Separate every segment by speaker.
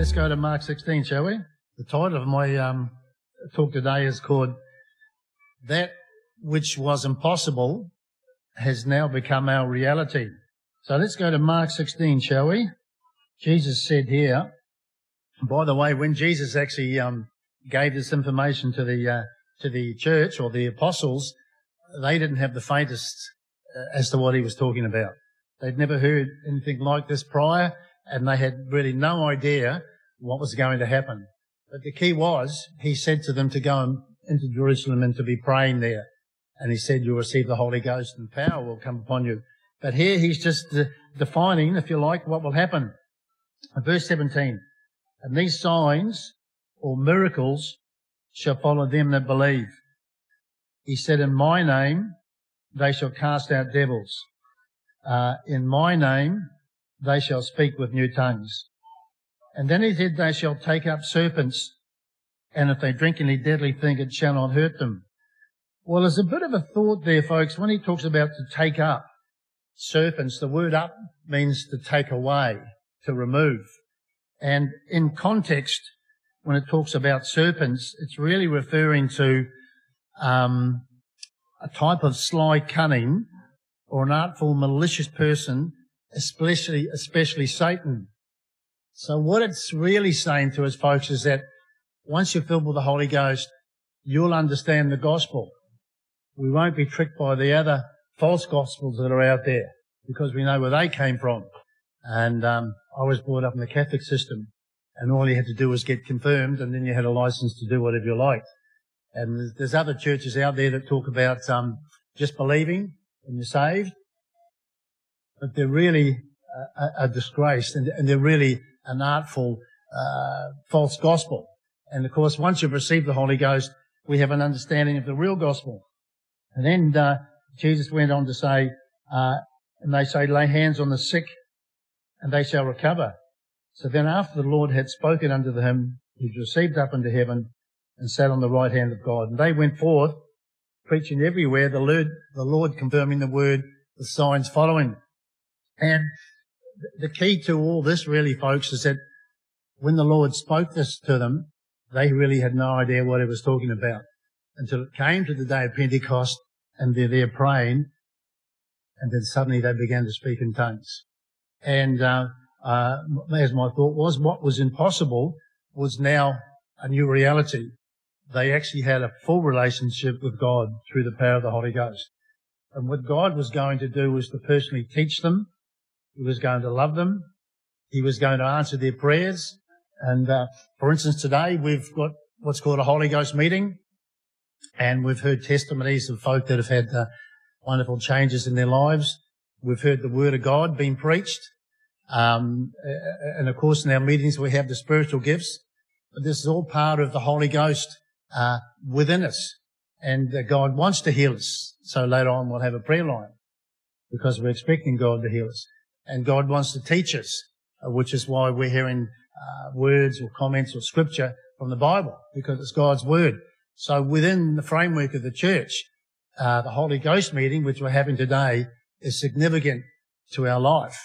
Speaker 1: Let's go to Mark 16, shall we? The title of my um, talk today is called That Which Was Impossible Has Now Become Our Reality. So let's go to Mark 16, shall we? Jesus said here, by the way, when Jesus actually um, gave this information to the uh, to the church or the apostles, they didn't have the faintest uh, as to what he was talking about. They'd never heard anything like this prior, and they had really no idea what was going to happen. But the key was, he said to them to go into Jerusalem and to be praying there. And he said, you'll receive the Holy Ghost and power will come upon you. But here he's just de- defining, if you like, what will happen. Verse 17. And these signs or miracles shall follow them that believe. He said, in my name they shall cast out devils. Uh, in my name they shall speak with new tongues. And then he said, they shall take up serpents, and if they drink any deadly thing, it shall not hurt them. Well, there's a bit of a thought there, folks, when he talks about to take up serpents, the word up means to take away, to remove. And in context, when it talks about serpents, it's really referring to um, a type of sly cunning or an artful, malicious person, especially especially Satan. So what it's really saying to us, folks, is that once you're filled with the Holy Ghost, you'll understand the gospel. We won't be tricked by the other false gospels that are out there because we know where they came from. And um, I was brought up in the Catholic system, and all you had to do was get confirmed, and then you had a license to do whatever you liked. And there's other churches out there that talk about um, just believing and you're saved, but they're really a, a disgrace, and, and, they're really an artful uh, false gospel. And of course, once you've received the Holy Ghost, we have an understanding of the real gospel. And then uh, Jesus went on to say, uh, and they say, lay hands on the sick, and they shall recover. So then after the Lord had spoken unto him, he was received up into heaven and sat on the right hand of God. And they went forth, preaching everywhere, the Lord, the Lord confirming the word, the signs following. And the key to all this really, folks, is that when the Lord spoke this to them, they really had no idea what he was talking about until it came to the day of Pentecost and they're there praying and then suddenly they began to speak in tongues. And, uh, uh, as my thought was, what was impossible was now a new reality. They actually had a full relationship with God through the power of the Holy Ghost. And what God was going to do was to personally teach them he was going to love them. He was going to answer their prayers. And uh, for instance, today we've got what's called a Holy Ghost meeting, and we've heard testimonies of folk that have had uh, wonderful changes in their lives. We've heard the Word of God being preached, um, and of course in our meetings we have the spiritual gifts. But this is all part of the Holy Ghost uh, within us, and uh, God wants to heal us. So later on we'll have a prayer line because we're expecting God to heal us and God wants to teach us, uh, which is why we're hearing uh, words or comments or scripture from the Bible because it's God's word. So within the framework of the church, uh, the Holy Ghost meeting, which we're having today, is significant to our life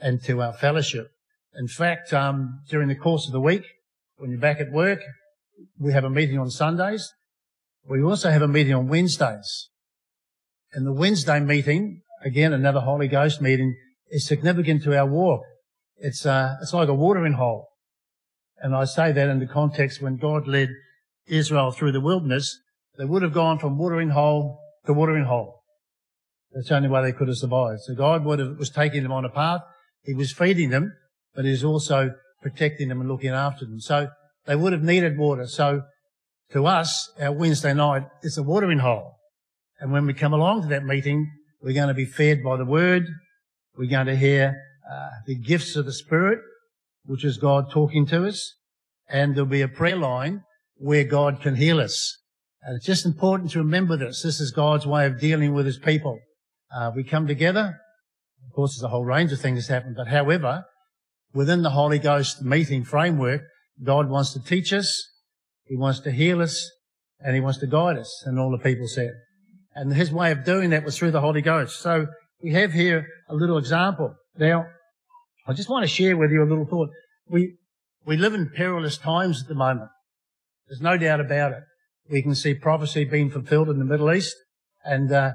Speaker 1: and to our fellowship. In fact, um, during the course of the week, when you're back at work, we have a meeting on Sundays. We also have a meeting on Wednesdays. And the Wednesday meeting, again, another Holy Ghost meeting, is significant to our walk. It's, uh, it's like a watering hole. And I say that in the context when God led Israel through the wilderness, they would have gone from watering hole to watering hole. That's the only way they could have survived. So God would have, was taking them on a path. He was feeding them, but He was also protecting them and looking after them. So they would have needed water. So to us, our Wednesday night is a watering hole. And when we come along to that meeting, we're going to be fed by the word, we're going to hear uh, the gifts of the Spirit, which is God talking to us, and there'll be a prayer line where God can heal us. And it's just important to remember this. This is God's way of dealing with His people. Uh, we come together. Of course, there's a whole range of things that happen, but however, within the Holy Ghost meeting framework, God wants to teach us, He wants to heal us, and He wants to guide us. And all the people said. And His way of doing that was through the Holy Ghost. So we have here a little example. Now, I just want to share with you a little thought. We, We live in perilous times at the moment. There's no doubt about it. We can see prophecy being fulfilled in the Middle East and uh,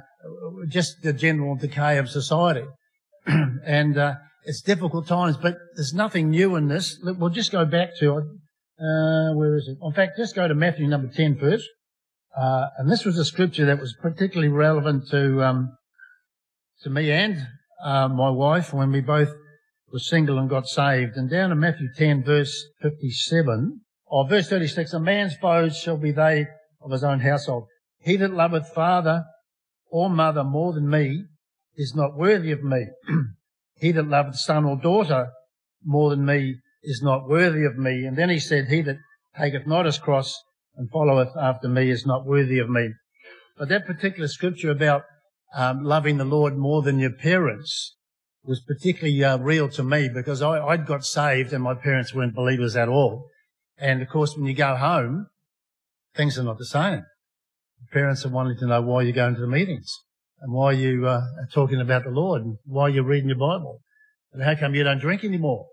Speaker 1: just the general decay of society. and uh, it's difficult times, but there's nothing new in this. We'll just go back to, uh, where is it? In fact, just go to Matthew number 10 first. Uh, and this was a scripture that was particularly relevant to, um, to me and uh, my wife when we both were single and got saved. And down in Matthew 10 verse 57, or verse 36, a man's foes shall be they of his own household. He that loveth father or mother more than me is not worthy of me. he that loveth son or daughter more than me is not worthy of me. And then he said, he that taketh not his cross and followeth after me is not worthy of me. But that particular scripture about um, loving the Lord more than your parents was particularly uh, real to me because I, I'd got saved and my parents weren't believers at all. And of course, when you go home, things are not the same. Parents are wanting to know why you're going to the meetings and why you uh, are talking about the Lord and why you're reading your Bible. And how come you don't drink anymore?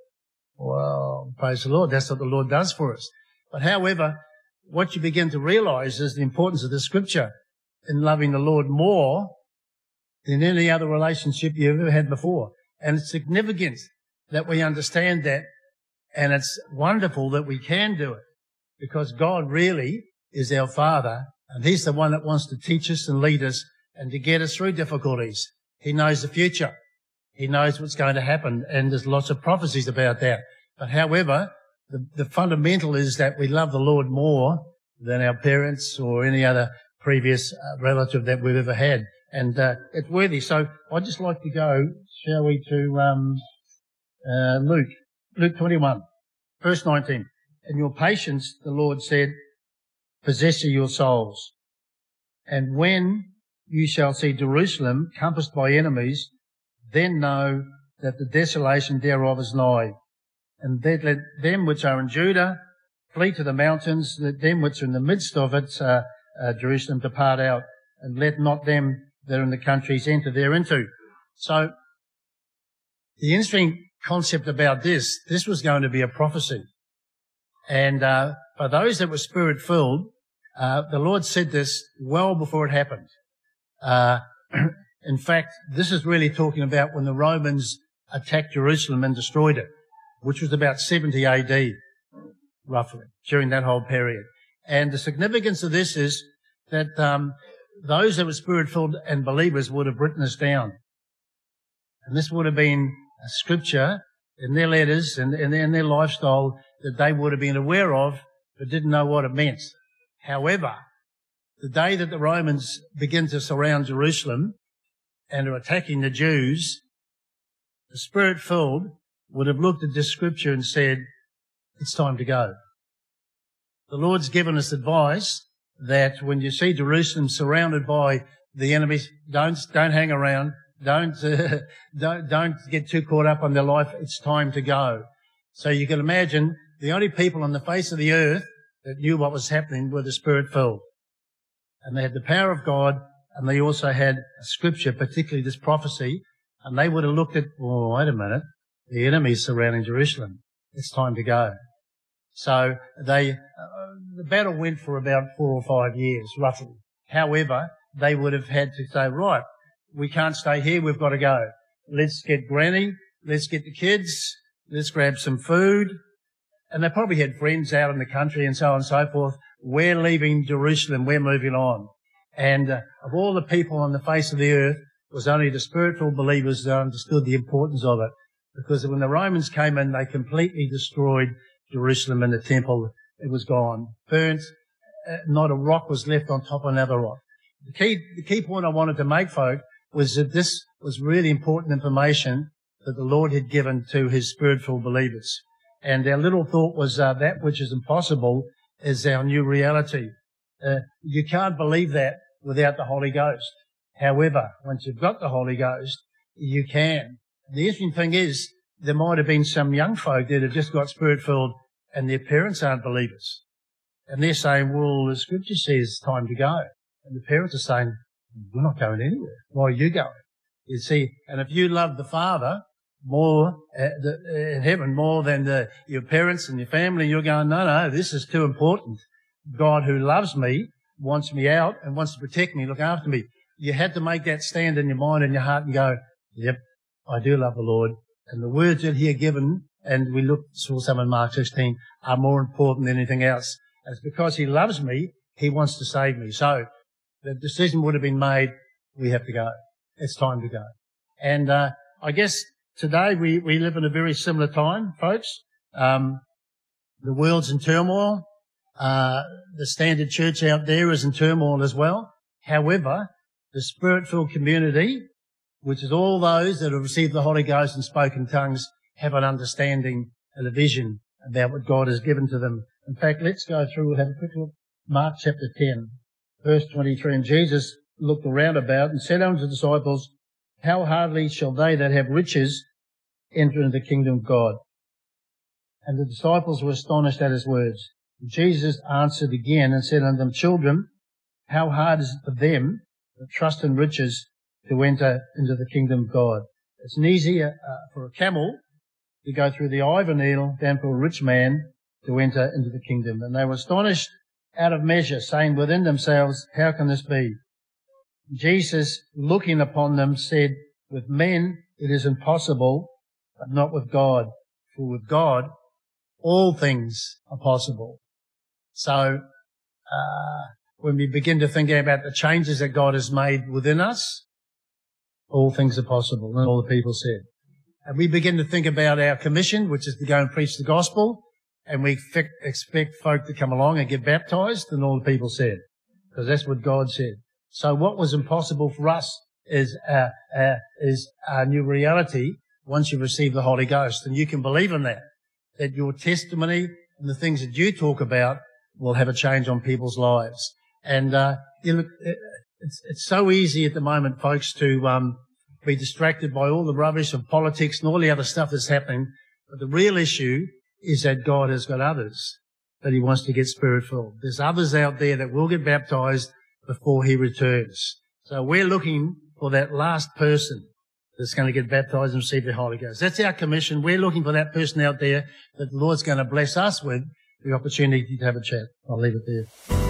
Speaker 1: Well, praise the Lord. That's what the Lord does for us. But however, what you begin to realize is the importance of the scripture in loving the Lord more than any other relationship you've ever had before. And it's significant that we understand that. And it's wonderful that we can do it because God really is our Father and He's the one that wants to teach us and lead us and to get us through difficulties. He knows the future. He knows what's going to happen and there's lots of prophecies about that. But however, the, the fundamental is that we love the Lord more than our parents or any other previous uh, relative that we've ever had. And uh, it's worthy. So I'd just like to go, shall we, to um, uh, Luke, Luke 21, verse 19. In your patience, the Lord said, possess your souls. And when you shall see Jerusalem compassed by enemies, then know that the desolation thereof is nigh and let them which are in Judah flee to the mountains, let them which are in the midst of it, uh, uh, Jerusalem, depart out, and let not them that are in the countries enter thereinto. So, the interesting concept about this, this was going to be a prophecy. And uh, for those that were spirit filled, uh, the Lord said this well before it happened. Uh, in fact, this is really talking about when the Romans attacked Jerusalem and destroyed it which was about 70 AD, roughly, during that whole period. And the significance of this is that um, those that were spirit-filled and believers would have written this down. And this would have been a scripture in their letters and in, in their lifestyle that they would have been aware of, but didn't know what it meant. However, the day that the Romans begin to surround Jerusalem and are attacking the Jews, the spirit-filled would have looked at this scripture and said, it's time to go. The Lord's given us advice that when you see Jerusalem surrounded by the enemies, don't, don't hang around. Don't, uh, don't, don't get too caught up on their life. It's time to go. So you can imagine the only people on the face of the earth that knew what was happening were the spirit filled. And they had the power of God and they also had scripture, particularly this prophecy, and they would have looked at, oh, wait a minute the enemies surrounding Jerusalem. It's time to go. So they, uh, the battle went for about four or five years, roughly. However, they would have had to say, right, we can't stay here, we've got to go. Let's get granny, let's get the kids, let's grab some food. And they probably had friends out in the country and so on and so forth. We're leaving Jerusalem, we're moving on. And uh, of all the people on the face of the earth, it was only the spiritual believers that understood the importance of it because when the Romans came in, they completely destroyed Jerusalem and the temple. It was gone, burnt. Uh, not a rock was left on top of another rock. The key, the key point I wanted to make, folk, was that this was really important information that the Lord had given to his spiritual believers. And our little thought was uh, that which is impossible is our new reality. Uh, you can't believe that without the Holy Ghost. However, once you've got the Holy Ghost, you can. The interesting thing is, there might have been some young folk that have just got spirit filled and their parents aren't believers. And they're saying, well, the scripture says it's time to go. And the parents are saying, we're not going anywhere. Why are you going? You see, and if you love the Father more uh, the, in heaven more than the, your parents and your family. You're going, no, no, this is too important. God who loves me wants me out and wants to protect me, look after me. You had to make that stand in your mind and your heart and go, yep, I do love the Lord. And the words that he had given, and we looked, saw some in Mark 16, are more important than anything else. It's because he loves me, he wants to save me. So the decision would have been made, we have to go. It's time to go. And, uh, I guess today we, we live in a very similar time, folks. Um, the world's in turmoil. Uh, the standard church out there is in turmoil as well. However, the spirit-filled community, which is all those that have received the Holy Ghost and spoken tongues, have an understanding and a vision about what God has given to them. In fact, let's go through, we'll have a quick look. Mark chapter 10, verse 23. And Jesus looked around about and said unto the disciples, How hardly shall they that have riches enter into the kingdom of God? And the disciples were astonished at his words. Jesus answered again and said unto them, Children, how hard is it for them that trust in riches to enter into the kingdom of God? It's easier uh, for a camel to go through the eye of a needle than for a rich man to enter into the kingdom. And they were astonished out of measure, saying within themselves, How can this be? Jesus, looking upon them, said, With men it is impossible, but not with God. For with God all things are possible. So, uh, when we begin to think about the changes that God has made within us, all things are possible. And all the people said. And we begin to think about our commission, which is to go and preach the gospel, and we expect folk to come along and get baptized, and all the people said. Because that's what God said. So what was impossible for us is, uh, uh, is a new reality once you receive the Holy Ghost. And you can believe in that. That your testimony and the things that you talk about will have a change on people's lives. And uh, you look, it's, it's so easy at the moment, folks, to um, be distracted by all the rubbish of politics and all the other stuff that's happening. But the real issue is that God has got others that He wants to get spirit filled. There's others out there that will get baptized before He returns. So we're looking for that last person that's going to get baptized and receive the Holy Ghost. That's our commission. We're looking for that person out there that the Lord's going to bless us with the opportunity to have a chat. I'll leave it there.